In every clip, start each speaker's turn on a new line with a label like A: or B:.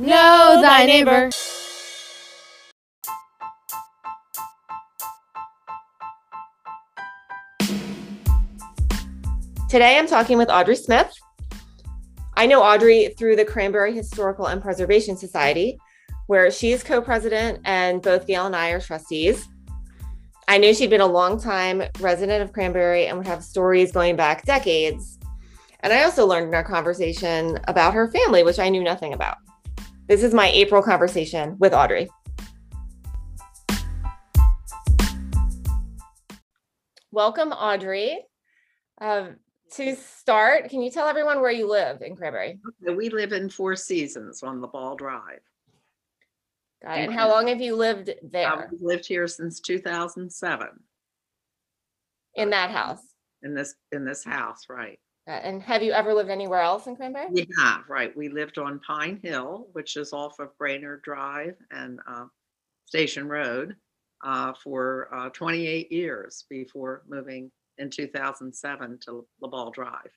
A: Know thy neighbor.
B: Today I'm talking with Audrey Smith. I know Audrey through the Cranbury Historical and Preservation Society, where she's co president and both Gail and I are trustees. I knew she'd been a long time resident of Cranbury and would have stories going back decades. And I also learned in our conversation about her family, which I knew nothing about. This is my April conversation with Audrey. Welcome, Audrey. Um, to start, can you tell everyone where you live in Cranbury?
C: Okay, We live in Four Seasons on the Ball Drive.
B: Got it. And how long have you lived there
C: We've lived here since two thousand seven
B: in that house?
C: in this, in this house, right?
B: Uh, And have you ever lived anywhere else in Cranbury?
C: We have, right, we lived on Pine Hill, which is off of Brainerd Drive and uh, Station Road uh, for uh, twenty-eight years before moving in two thousand seven to La Ball Drive.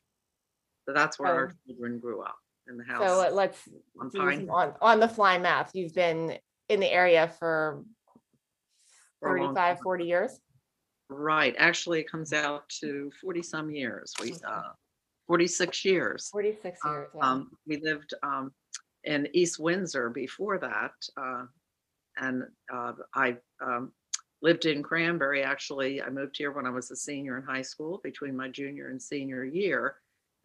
C: So that's where our children grew up, in the house
B: So let's
C: on Pine
B: on, on the fly math. You've been in the area for
C: for
B: 35, 40 years?
C: Right, actually, it comes out to forty-some years. We, uh, forty-six years.
B: 46 years. wow.
C: Um, we lived, um, in East Windsor before that, uh, and, uh, I, um, lived in Cranbury, actually. I moved here when I was a senior in high school between my junior and senior year.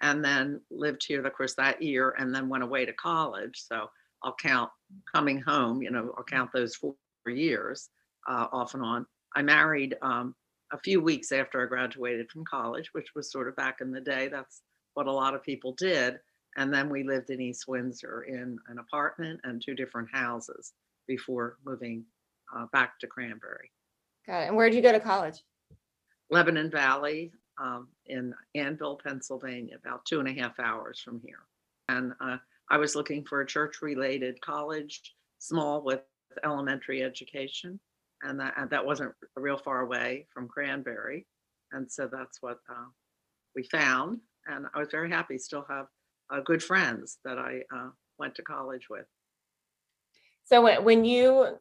C: And then lived here, of course, that year and then went away to college. So I'll count coming home, you know, I'll count those four years, uh, off and on. I married, um, a few weeks after I graduated from college, which was sort of back in the day. That's what a lot of people did. And then we lived in East Windsor in an apartment and two different houses before moving uh, back to Cranbury.
B: Got it. And where did you go to college?
C: Lebanon Valley um, in Annville, Pennsylvania, about two and a half hours from here. And uh, I was looking for a church related college, small with elementary education. And that, and that wasn't real far away from Cranbury. And so that's what uh, we found. And I was very happy, still have uh, good friends that I uh, went to college with.
B: So when, when you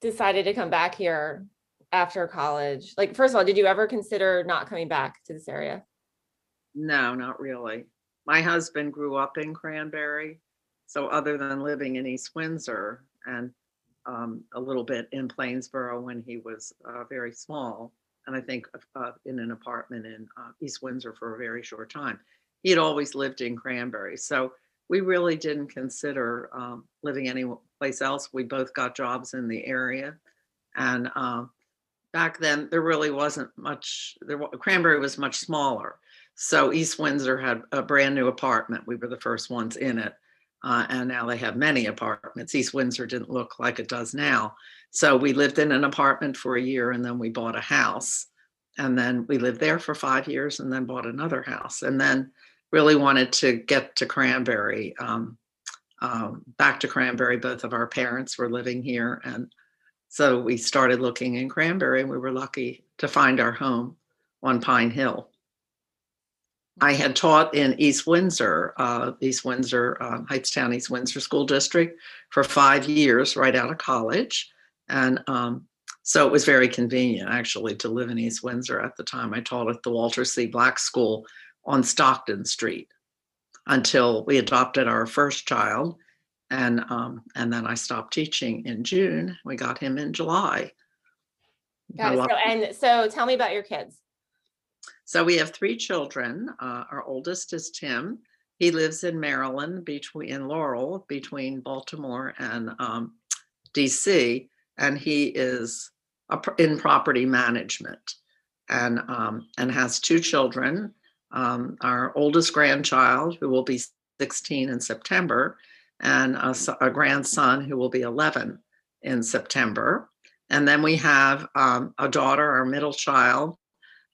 B: decided to come back here after college, like, first of all, did you ever consider not coming back to this area?
C: No, not really. My husband grew up in Cranbury. So other than living in East Windsor and um, a little bit in Plainsboro when he was uh, very small, and I think uh, in an apartment in uh, East Windsor for a very short time, he had always lived in Cranbury. So we really didn't consider um, living anyplace else. We both got jobs in the area. And um, back then, there really wasn't much, there, Cranbury was much smaller. So East Windsor had a brand new apartment. We were the first ones in it. Uh, and now they have many apartments. East Windsor didn't look like it does now. So we lived in an apartment for a year and then we bought a house. And then we lived there for five years and then bought another house. And then really wanted to get to Cranbury, um, um, back to Cranbury. Both of our parents were living here. And so we started looking in Cranbury and we were lucky to find our home on Pine Hill. I had taught in East Windsor, uh, East Windsor, uh, Hightstown, East Windsor School District for five years right out of college. And um, so it was very convenient actually to live in East Windsor at the time. I taught at the Walter C. Black School on Stockton Street until we adopted our first child. And, um, and then I stopped teaching in June. We got him in July.
B: Got it. So, and so tell me about your kids.
C: So we have three children. Uh, our oldest is Tim. He lives in Maryland, between in Laurel, between Baltimore and um, DC, and he is a, in property management, and um, and has two children. Um, our oldest grandchild, who will be 16 in September, and a grandson who will be 11 in September. And then we have um, a daughter, our middle child,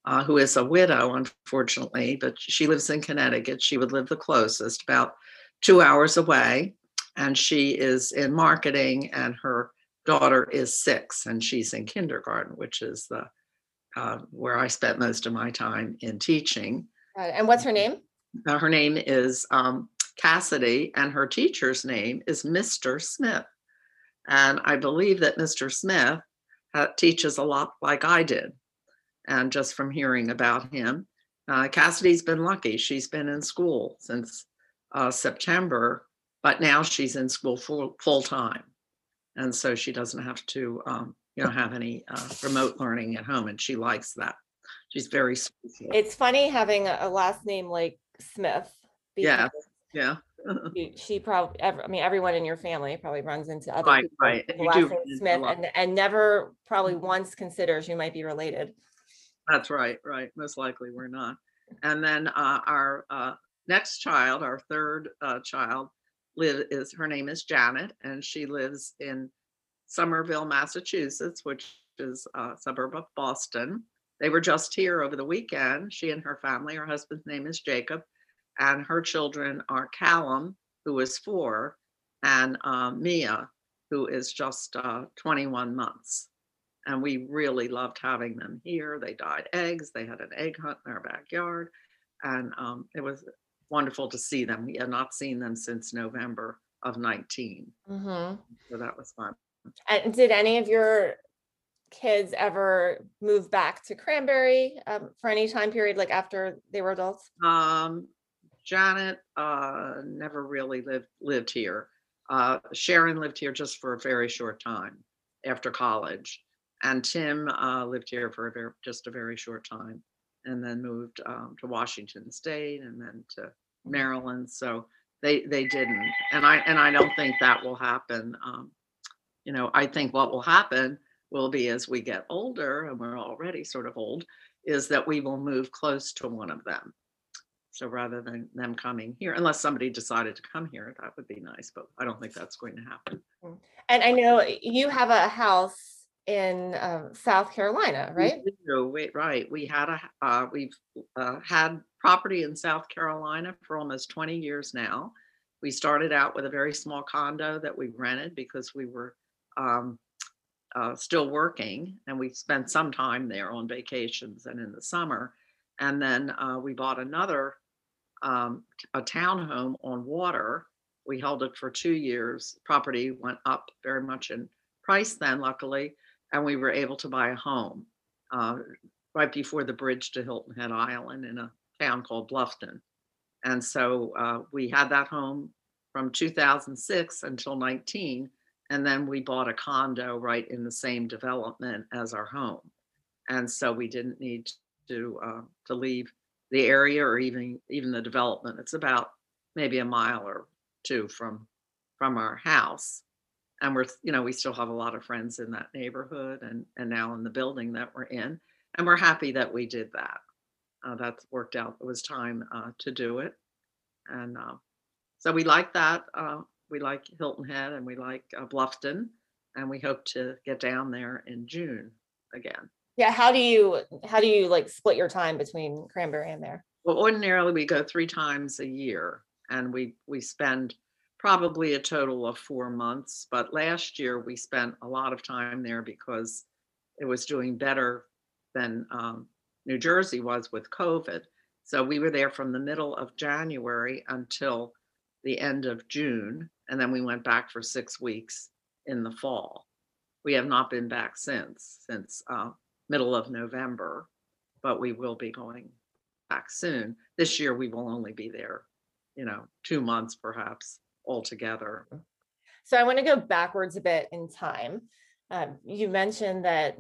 C: uh, who is a widow, unfortunately, but she lives in Connecticut. She would live the closest, about two hours away. And she is in marketing, and her daughter is six, and she's in kindergarten, which is the uh, where I spent most of my time in teaching.
B: And what's her name?
C: Uh, her name is um, Cassidy, and her teacher's name is Mr. Smith. And I believe that Mr. Smith uh, teaches a lot like I did. And just from hearing about him, uh, Cassidy's been lucky. She's been in school since uh, September, but now she's in school full, full time. And so she doesn't have to, um, you know, have any uh, remote learning at home. And she likes that. She's very social.
B: It's funny having a last name like Smith.
C: Yeah. Yeah.
B: She probably, I mean, everyone in your family probably runs into other
C: Right,
B: people
C: right.
B: last name
C: run into a
B: Smith and, and never probably
C: Mhm.
B: once considers you might be related.
C: That's right, right. Most likely we're not. And then uh, our uh, next child, our third uh, child, live is her name is Janet, and she lives in Somerville, Massachusetts, which is a suburb of Boston. They were just here over the weekend. She and her family. Her husband's name is Jacob, and her children are Callum, who is four, and uh, Mia, who is just uh, 21 months and we really loved having them here. They dyed eggs. They had an egg hunt in our backyard, and um, it was wonderful to see them. We had not seen them since November of 19,
B: Mhm.
C: so that was fun.
B: And did any of your kids ever move back to Cranbury um, for any time period, like after they were adults?
C: Um, Janet uh, never really lived lived here. Uh, Sharon lived here just for a very short time after college, and Tim uh, lived here for a very, just a very short time, and then moved um, to Washington State and then to Maryland. So they they didn't, and I and I don't think that will happen. Um, you know, I think what will happen will be as we get older, and we're already sort of old, is that we will move close to one of them. So rather than them coming here, unless somebody decided to come here, that would be nice, but I don't think that's going to happen.
B: And I know you have a house in um, South Carolina, right?
C: We do, wait, right, we had a, uh, we've, uh, had property in South Carolina for almost twenty years now. We started out with a very small condo that we rented because we were, um, uh, still working and we spent some time there on vacations and in the summer. And then, uh, we bought another, um, a townhome on water. We held it for two years. Property went up very much in price then, luckily, and we were able to buy a home uh, right before the bridge to Hilton Head Island in a town called Bluffton. And so uh, we had that home from 2006 until 19, and then we bought a condo right in the same development as our home. And so we didn't need to uh, to leave the area or even even the development. It's about maybe a mile or two from from our house and we're you know we still have a lot of friends in that neighborhood and and now in the building that we're in and we're happy that we did that uh, that's worked out it was time uh, to do it and uh, so we like that uh, we like hilton head and we like uh, bluffton and we hope to get down there in june again
B: Yeah. How do you how do you like split your time between Cranbury and there?
C: well ordinarily we go three times a year and we we spend probably a total of four months but last year we spent a lot of time there because it was doing better than um, new jersey was with covid. So we were there from the middle of january until the end of june and then we went back for six weeks in the fall. We have not been back since since uh, middle of november but we will be going back soon. This year, we will only be there, you know, two months perhaps altogether.
B: So I want to go backwards a bit in time. Um, you mentioned that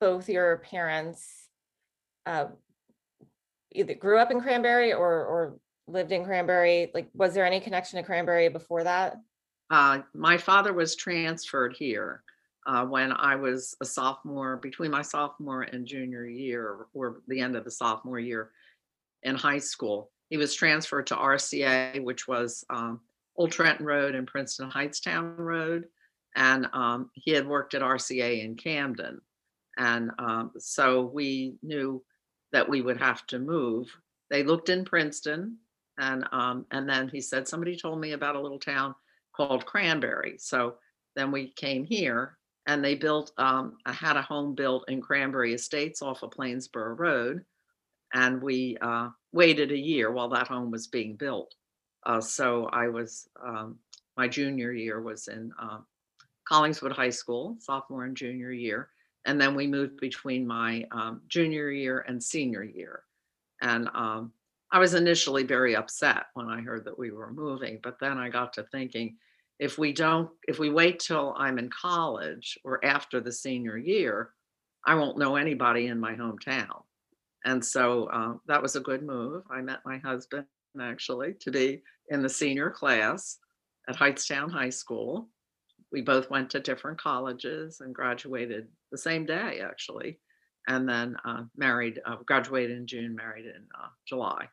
B: both your parents uh, either grew up in Cranbury or or lived in Cranbury. Like, was there any connection to Cranbury before that?
C: Uh, my father was transferred here uh, when I was a sophomore, between my sophomore and junior year, or the end of the sophomore year in high school. He was transferred to RCA, which was um, Old Trenton Road and Princeton Hightstown Road. And um, he had worked at RCA in Camden. And um, so we knew that we would have to move. They looked in Princeton, and um, and then he said somebody told me about a little town called Cranbury. So then we came here, and they built um, I had a home built in Cranbury Estates off of Plainsboro Road, and we uh, waited a year while that home was being built. Uh, so I was, um, my junior year was in um, Collingswood High School, sophomore and junior year. And then we moved between my um, junior year and senior year. And um, I was initially very upset when I heard that we were moving, but then I got to thinking, if we don't, if we wait till I'm in college or after the senior year, I won't know anybody in my hometown. And so uh, that was a good move. I met my husband actually to be in the senior class at Hightstown High School. We both went to different colleges and graduated the same day, actually, and then uh, married, uh, graduated in June, married in uh, July.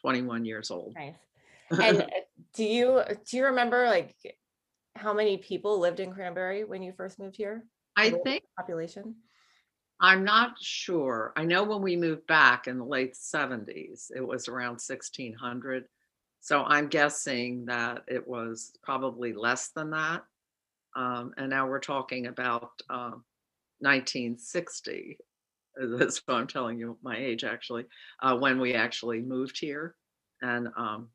C: 21 years old.
B: Nice. And uh, do you do you remember like how many people lived in Cranbury when you first moved here?
C: I think
B: population.
C: I'm not sure. I know when we moved back in the late 70s, it was around 1600. So I'm guessing that it was probably less than that. Um, and now we're talking about um, 1960. That's what I'm telling you my age actually, uh, when we actually moved here. And um,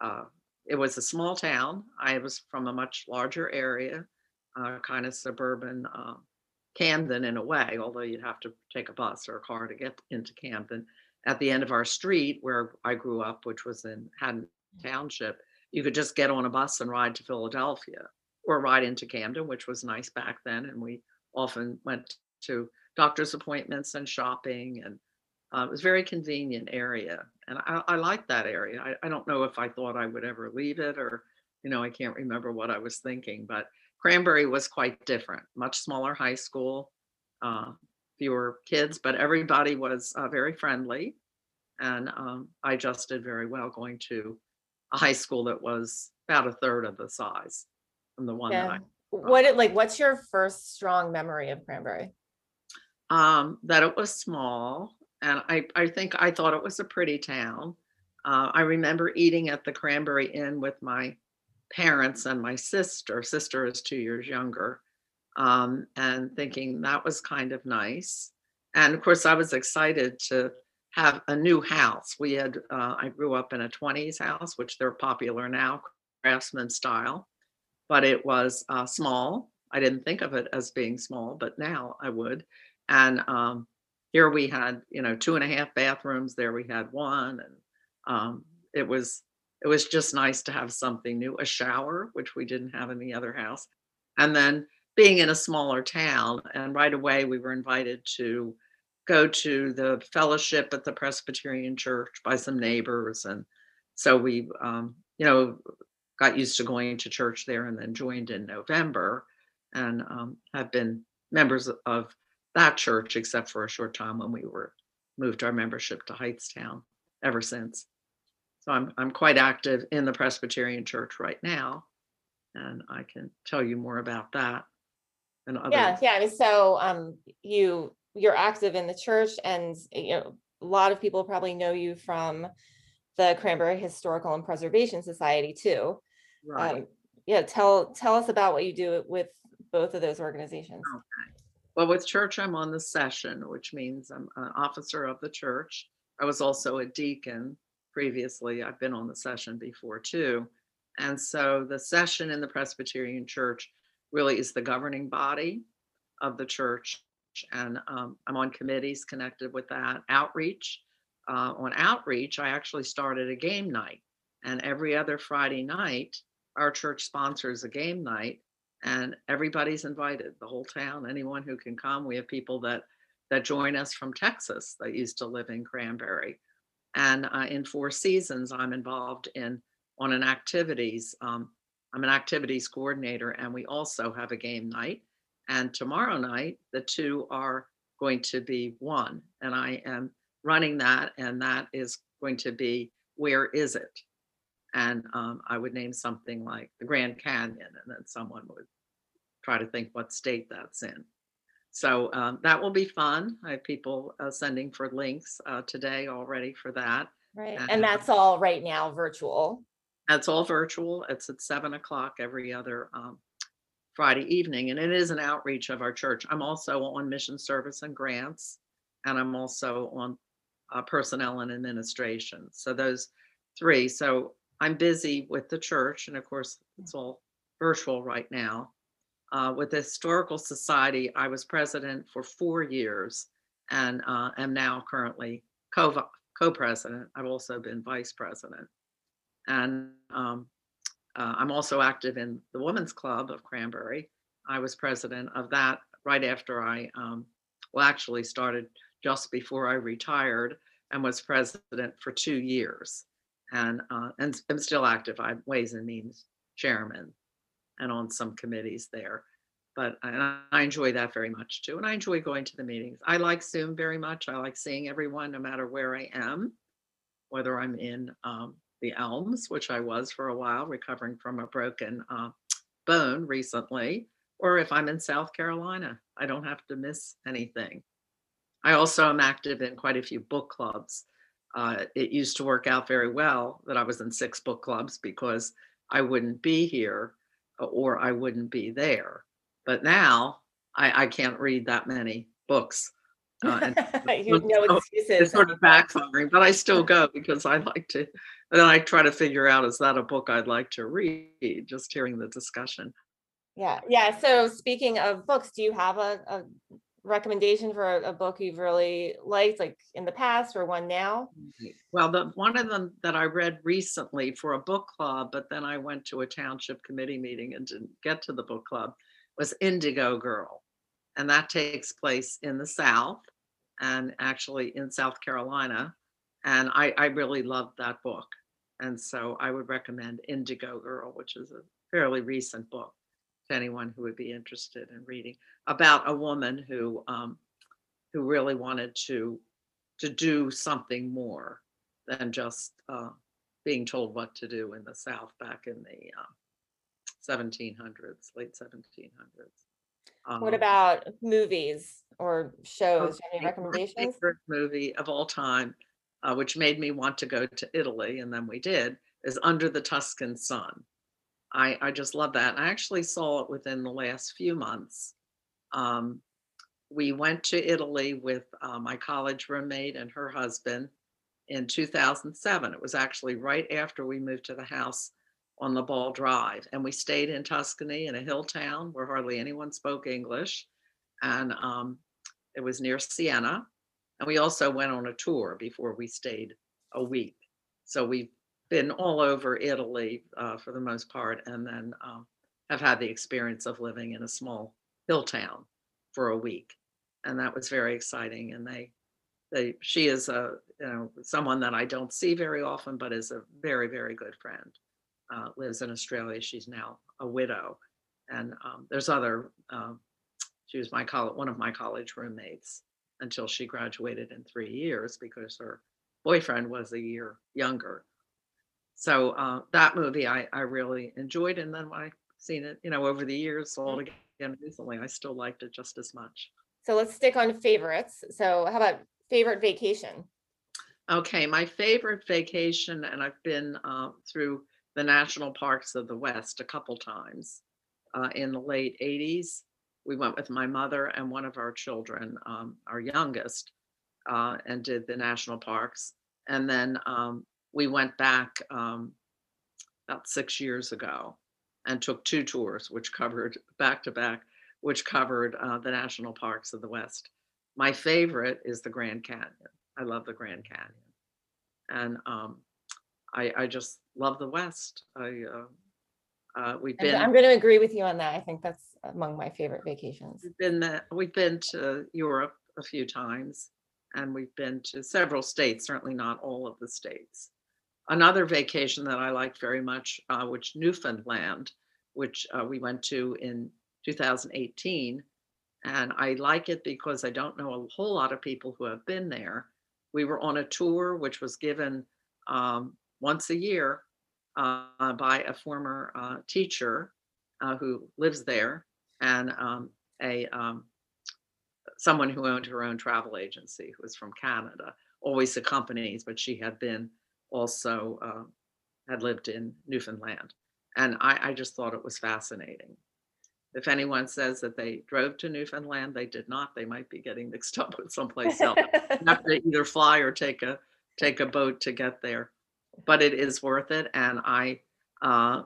C: uh, it was a small town. I was from a much larger area, uh, kind of suburban uh, Camden in a way, although you'd have to take a bus or a car to get into Camden. At the end of our street where I grew up, which was in Haddon Township, you could just get on a bus and ride to Philadelphia or ride into Camden, which was nice back then. And we often went to doctor's appointments and shopping and uh, it was a very convenient area and i, I liked that area I, I don't know if i thought i would ever leave it or you know i can't remember what i was thinking but cranbury was quite different much smaller high school uh, fewer kids but everybody was uh, very friendly and um, i adjusted very well going to a high school that was about a third of the size from the one that i
B: What it like what's your first strong memory of Cranbury?
C: um, that it was small, and I, I think I thought it was a pretty town. Uh, I remember eating at the Cranbury Inn with my parents and my sister. Sister is two years younger, um, and thinking that was kind of nice. And of course, I was excited to have a new house. We had, uh, I grew up in a 20s house, which they're popular now, craftsman style, but it was uh, small. I didn't think of it as being small, but now I would. And um, here we had, you know, two and a half bathrooms. There we had one, and um, it was it was just nice to have something new. A shower, which we didn't have in the other house, and then being in a smaller town, and right away we were invited to go to the fellowship at the Presbyterian Church by some neighbors, and so we, um, you know, got used to going to church there, and then joined in November, and um, have been members of that church, except for a short time when we were moved our membership to Hightstown ever since. So I'm I'm quite active in the Presbyterian Church right now, and I can tell you more about that. And other
B: Yeah, yeah. I mean, so um you you're active in the church and you know a lot of people probably know you from the Cranbury Historical and Preservation Society too.
C: right.
B: Um, yeah, tell tell us about what you do with both of those organizations.
C: Well, with church, I'm on the session, which means I'm an officer of the church. I was also a deacon previously. I've been on the session before too. And so the session in the Presbyterian Church really is the governing body of the church. And um, I'm on committees connected with that. Outreach. Uh, on outreach, I actually started a game night. And every other Friday night, our church sponsors a game night and everybody's invited the whole town anyone who can come we have people that that join us from texas that used to live in cranbury and uh, in four seasons i'm involved in on an activities um, i'm an activities coordinator and we also have a game night and tomorrow night the two are going to be one and i am running that and that is going to be where is it and um, I would name something like the Grand Canyon, and then someone would try to think what state that's in. So um, that will be fun. I have people uh, sending for links uh, today already for that.
B: Right.
C: Uh,
B: And that's all right now virtual.
C: That's all virtual. It's at seven o'clock every other um, Friday evening, and it is an outreach of our church. I'm also on mission service and grants, and I'm also on uh, personnel and administration. So those three. So I'm busy with the church, and of course, it's all virtual right now. Uh, with the Historical Society, I was president for four years and uh, am now currently co co-president. I've also been vice president, and um, uh, I'm also active in the Women's Club of Cranbury. I was president of that right after I, um, well, actually started just before I retired and was president for two years, and uh, and I'm still active. I'm Ways and Means chairman, and on some committees there but I, I enjoy that very much too. And I enjoy going to the meetings. I like Zoom very much. I like seeing everyone no matter where I am, whether I'm in um, the Elms, which I was for a while, recovering from a broken uh, bone recently, or if I'm in South Carolina, I don't have to miss anything. I also am active in quite a few book clubs. Uh, it used to work out very well that I was in six book clubs because I wouldn't be here or I wouldn't be there. But now I, I can't read that many books. Uh,
B: you know excuses.
C: It's sort of backfiring, but I still go because I like to. And then I try to figure out is that a book I'd like to read? Just hearing the discussion.
B: Yeah, yeah. So speaking of books, do you have a, a recommendation for a, a, book you've really liked, like in the past or one now?
C: Well, the one of them that I read recently for a book club, but then I went to a township committee meeting and didn't get to the book club, was Indigo Girl. And that takes place in the South and actually in South Carolina. And I, I really loved that book. And so I would recommend Indigo Girl, which is a fairly recent book to anyone who would be interested in reading about a woman who um, who really wanted to to do something more than just uh, being told what to do in the South back in the uh, 1700s, late 1700s.
B: Um, what about movies or shows? Okay. Any recommendations? My
C: favorite movie of all time, uh, which made me want to go to Italy, and then we did, is Under the Tuscan Sun. I, I just love that. I actually saw it within the last few months. Um, we went to Italy with uh, my college roommate and her husband in 2007. It was actually right after we moved to the house on the Ball Drive. And we stayed in Tuscany in a hill town where hardly anyone spoke English. And um, it was near Siena. And we also went on a tour before we stayed a week. So we've been all over Italy uh, for the most part, and then um, have had the experience of living in a small hill town for a week. And that was very exciting. And they, they, she is a, you know, someone that I don't see very often, but is a very, very good friend uh, lives in Australia. She's now a widow, and um, there's other. Um, she was my college, one of my college roommates until she graduated in three years because her boyfriend was a year younger. So uh, that movie I, I really enjoyed, and then when I seen it, you know, over the years, all mm-hmm. again recently, I still liked it just as much.
B: So let's stick on favorites. So how about favorite vacation?
C: Okay, my favorite vacation, and I've been uh, through the national parks of the West a couple times. Uh, in the late 80s, we went with my mother and one of our children, um, our youngest, uh, and did the national parks. And then um, we went back um, about six years ago and took two tours, which covered back to back, which covered uh, the national parks of the West. My favorite is the Grand Canyon. I love the Grand Canyon. And um, I, I just love the West. I, uh, uh, we've been.
B: I'm going to agree with you on that. I think that's among my favorite vacations.
C: We've been that we've been to Europe a few times, and we've been to several states. Certainly not all of the states. Another vacation that I liked very much, uh, which Newfoundland, which uh, we went to in 2018, and I like it because I don't know a whole lot of people who have been there. We were on a tour which was given um, once a year uh, by a former uh, teacher uh, who lives there and um, a um, someone who owned her own travel agency who was from Canada. Always accompanies, but she had been also uh, had lived in Newfoundland, and I, I just thought it was fascinating. If anyone says that they drove to Newfoundland, they did not. They might be getting mixed up with someplace else. have to either fly or take a take a boat to get there. but it is worth it. And I uh,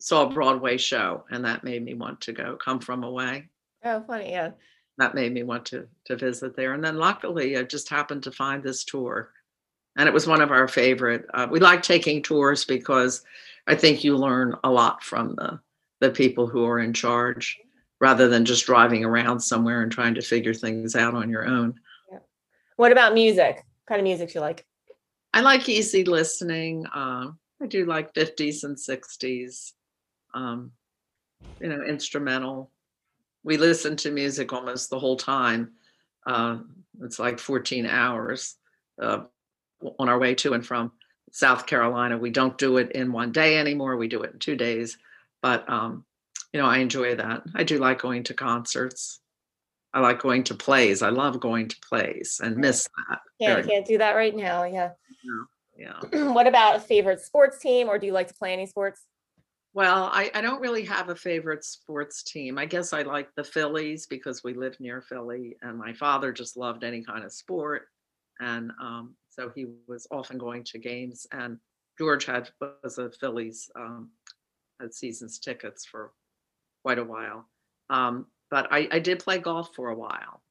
C: saw a Broadway show, and that made me want to go. Come from away.
B: Oh, funny, yeah.
C: That made me want to to visit there. And then luckily, I just happened to find this tour, and it was one of our favorite. Uh, we like taking tours because I think you learn a lot from the the people who are in charge rather than just driving around somewhere and trying to figure things out on your own. Yeah.
B: What about music? What kind of music do you like?
C: I like easy listening. Uh, I do like 50s and 60s, um, you know, instrumental. We listen to music almost the whole time. Uh, it's like 14 hours uh, on our way to and from South Carolina. We don't do it in one day anymore. We do it in two days. But, um, you know, I enjoy that. I do like going to concerts. I like going to plays. I love going to plays and miss that.
B: Can't, can't do that right now, yeah.
C: much. Yeah.
B: What about a favorite sports team, or do you like to play any sports?
C: Well, I, I don't really have a favorite sports team. I guess I like the Phillies because we live near Philly, and my father just loved any kind of sport, and um, so he was often going to games. And George had was a Phillies um, had seasons tickets for quite a while. Um, but I, I did play golf for a while,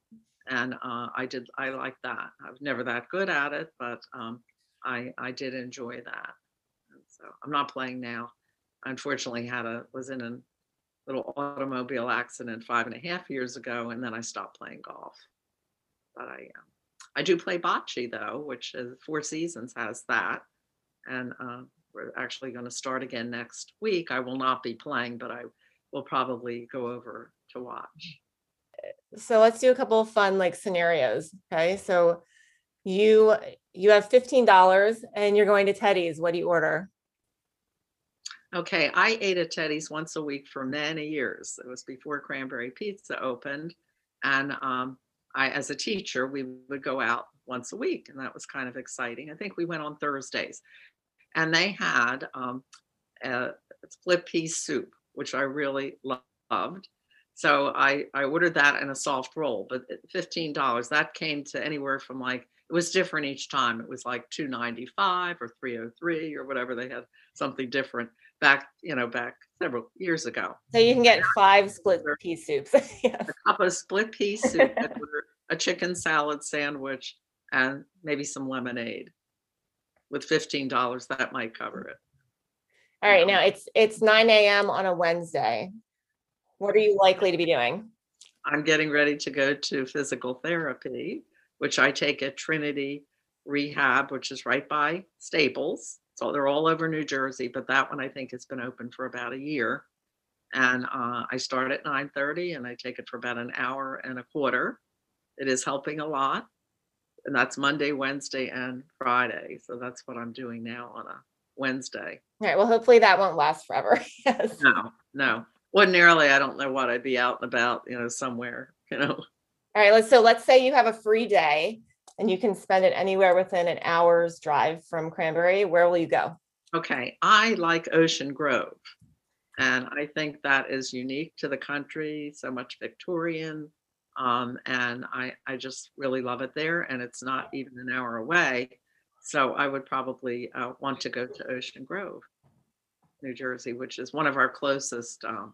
C: and uh, I did I like that. I was never that good at it, but um, I I did enjoy that. And so I'm not playing now. I unfortunately had a was in a little automobile accident five and a half years ago, and then I stopped playing golf. But I um, I do play bocce though, which is Four Seasons has that, and uh, we're actually going to start again next week. I will not be playing, but I will probably go over to watch.
B: So let's do a couple of fun like scenarios. Okay, so you you have fifteen dollars and you're going to Teddy's. What do you order?
C: Okay, I ate at Teddy's once a week for many years. It was before Cranbury Pizza opened, and um, I, as a teacher, we would go out once a week, and that was kind of exciting. I think we went on Thursdays, and they had um, a split pea soup, which I really loved. So I I ordered that and a soft roll, but fifteen dollars that came to anywhere from like it was different each time. It was like two ninety five or three oh three or whatever. They had something different back you know back several years ago.
B: So you can get five split pea soups. Yeah.
C: A cup of split pea soup, a chicken salad sandwich, and maybe some lemonade. With fifteen dollars, that might cover it.
B: All right, now it's it's nine AM on a Wednesday. What are you likely to be doing?
C: I'm getting ready to go to physical therapy, which I take at Trinity Rehab, which is right by Staples. So they're all over New Jersey, but that one I think has been open for about a year. And uh, I start at 9:30 and I take it for about an hour and a quarter. It is helping a lot. And that's Monday, Wednesday, and Friday. So that's what I'm doing now on a Wednesday.
B: All right, well, hopefully that won't last forever. Yes.
C: No, no. Ordinarily, I don't know what I'd be out and about, you know, somewhere, you know.
B: All right, let's so let's say you have a free day and you can spend it anywhere within an hour's drive from Cranbury. Where will you go?
C: Okay, I like Ocean Grove. And I think that is unique to the country, so much Victorian. Um, and I, I just really love it there. And it's not even an hour away. So I would probably uh, want to go to Ocean Grove, New Jersey, which is one of our closest, um,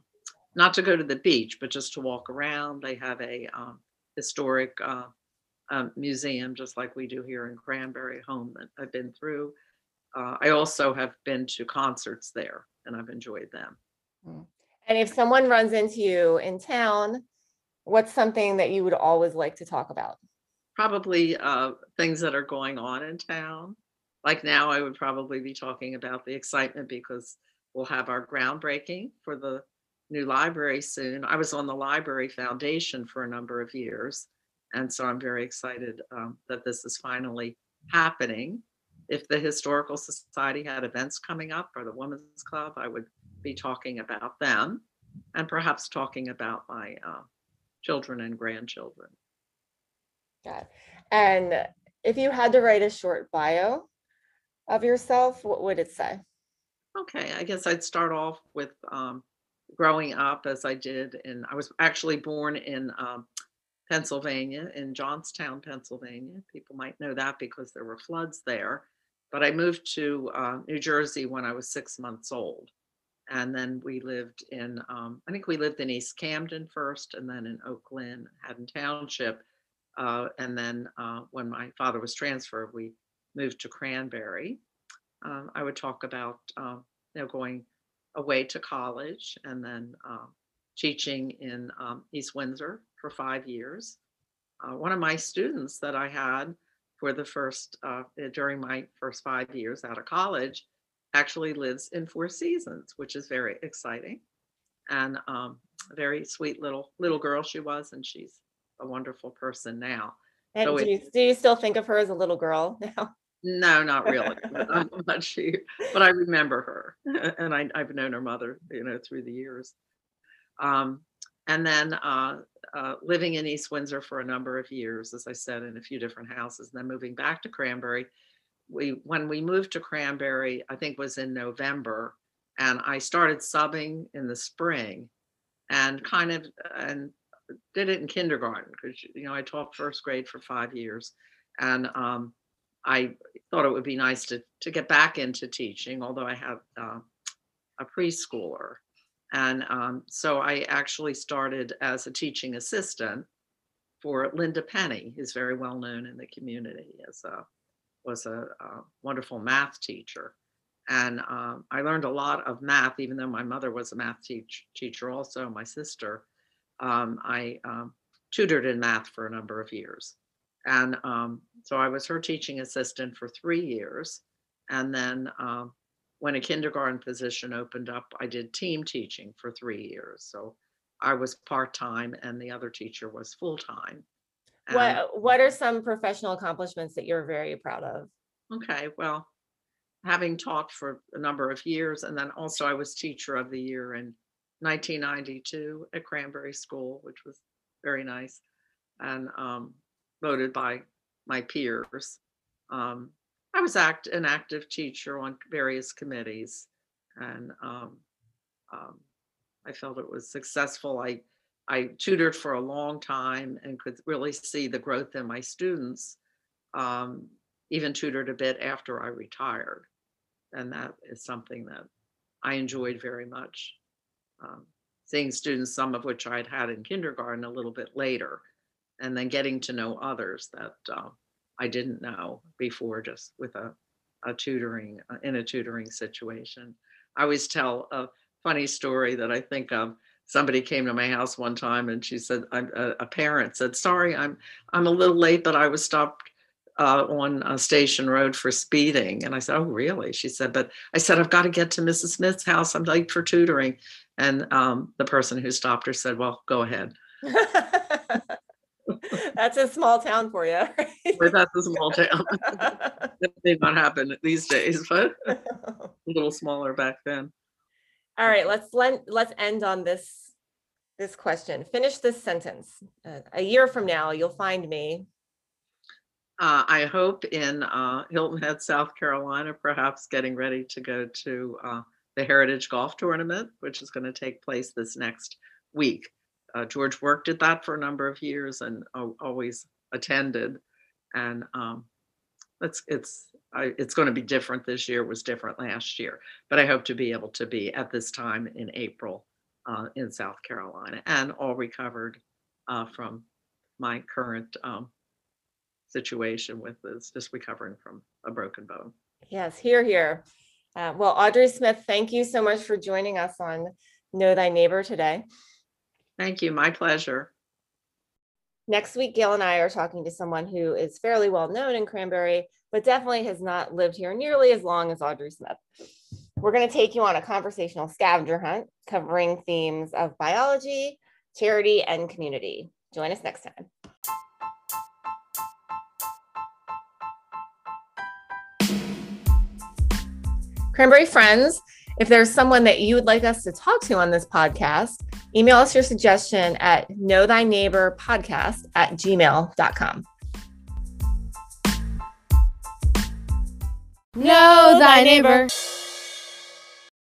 C: not to go to the beach, but just to walk around. They have a um, historic uh, um, museum, just like we do here in Cranbury Home that I've been through. Uh, I also have been to concerts there and I've enjoyed them.
B: And if someone runs into you in town, what's something that you would always like to talk about?
C: Probably uh, things that are going on in town. Like now, I would probably be talking about the excitement because we'll have our groundbreaking for the new library soon. I was on the Library Foundation for a number of years. And so I'm very excited um, that this is finally happening. If the Historical Society had events coming up or the Women's Club, I would be talking about them and perhaps talking about my uh, children and grandchildren.
B: Got it. And if you had to write a short bio of yourself, what would it say?
C: Okay, I guess I'd start off with um, growing up as I did, and I was actually born in um, Pennsylvania, in Johnstown, Pennsylvania. People might know that because there were floods there. but I moved to uh, New Jersey when I was six months old. And then we lived in, um, I think we lived in East Camden first and then in Oak Lynn, Haddon Township. Uh, and then uh, when my father was transferred, we moved to Cranbury. Um, I would talk about, um, you know, going away to college and then um, teaching in um, East Windsor for five years. Uh, one of my students that I had for the first, uh, during my first five years out of college, actually lives in Four Seasons, which is very exciting. And um, a very sweet little little girl she was, and she's a wonderful person now.
B: And
C: So
B: do,
C: it-
B: you, do you still think of her as a little girl now?
C: No, not really. Not sure, but I remember her, and I, I've known her mother, you know, through the years. Um, and then uh, uh, living in East Windsor for a number of years, as I said, in a few different houses. And then moving back to Cranbury, we when we moved to Cranbury, I think was in November, and I started subbing in the spring, and kind of and did it in kindergarten because you know I taught first grade for five years, and um, I thought it would be nice to to get back into teaching, although I have uh, a preschooler, and um, so I actually started as a teaching assistant for Linda Penny, who's very well known in the community as a was a, a wonderful math teacher, and um, I learned a lot of math, even though my mother was a math teach, teacher, also my sister. Um, I um, tutored in math for a number of years. And um, so I was her teaching assistant for three years. And then um, when a kindergarten position opened up, I did team teaching for three years. So I was part time and the other teacher was full time.
B: What What are some professional accomplishments that you're very proud of?
C: Okay, well, having taught for a number of years, and then also I was teacher of the year in 1992 at Cranbury School, which was very nice, and um, voted by my peers. Um, I was act an active teacher on various committees, and um, um, I felt it was successful. I I tutored for a long time and could really see the growth in my students. Um, even tutored a bit after I retired, and that is something that I enjoyed very much. Um, seeing students, some of which I'd had in kindergarten a little bit later, and then getting to know others that uh, I didn't know before, just with a, a tutoring uh, in a tutoring situation. I always tell a funny story that I think of. Somebody came to my house one time, and she said, I'm, a, a parent said, "Sorry, I'm I'm a little late, but I was stopped uh, on uh, Station Road for speeding. And I said, Oh, really? She said, But I said, I've got to get to Mrs. Smith's house. I'm late for tutoring. And um, the person who stopped her said, Well, go ahead.
B: That's a small town for you. right?
C: That's a small town. that may not happen these days, but a little smaller back then.
B: All right, let's let, let's end on this this question. Finish this sentence. Uh, a year from now, you'll find me.
C: Uh, I hope in uh, Hilton Head, South Carolina, perhaps getting ready to go to uh, the Heritage Golf Tournament, which is going to take place this next week. Uh, George worked at that for a number of years and al- always attended, and um, it's it's I, it's going to be different this year. It was different last year, but I hope to be able to be at this time in April uh, in South Carolina and all recovered uh, from my current um, situation with this, just recovering from a broken bone.
B: Yes, here, here. Uh, well, Audrey Smith, thank you so much for joining us on Know Thy Neighbor today.
C: Thank you. My pleasure.
B: Next week, Gail and I are talking to someone who is fairly well known in Cranbury, but definitely has not lived here nearly as long as Audrey Smith. We're going to take you on a conversational scavenger hunt covering themes of biology, charity, and community. Join us next time. Cranbury friends, if there's someone that you would like us to talk to on this podcast, email us your suggestion at know thy neighbor podcast at gmail.com.
A: Know thy neighbor.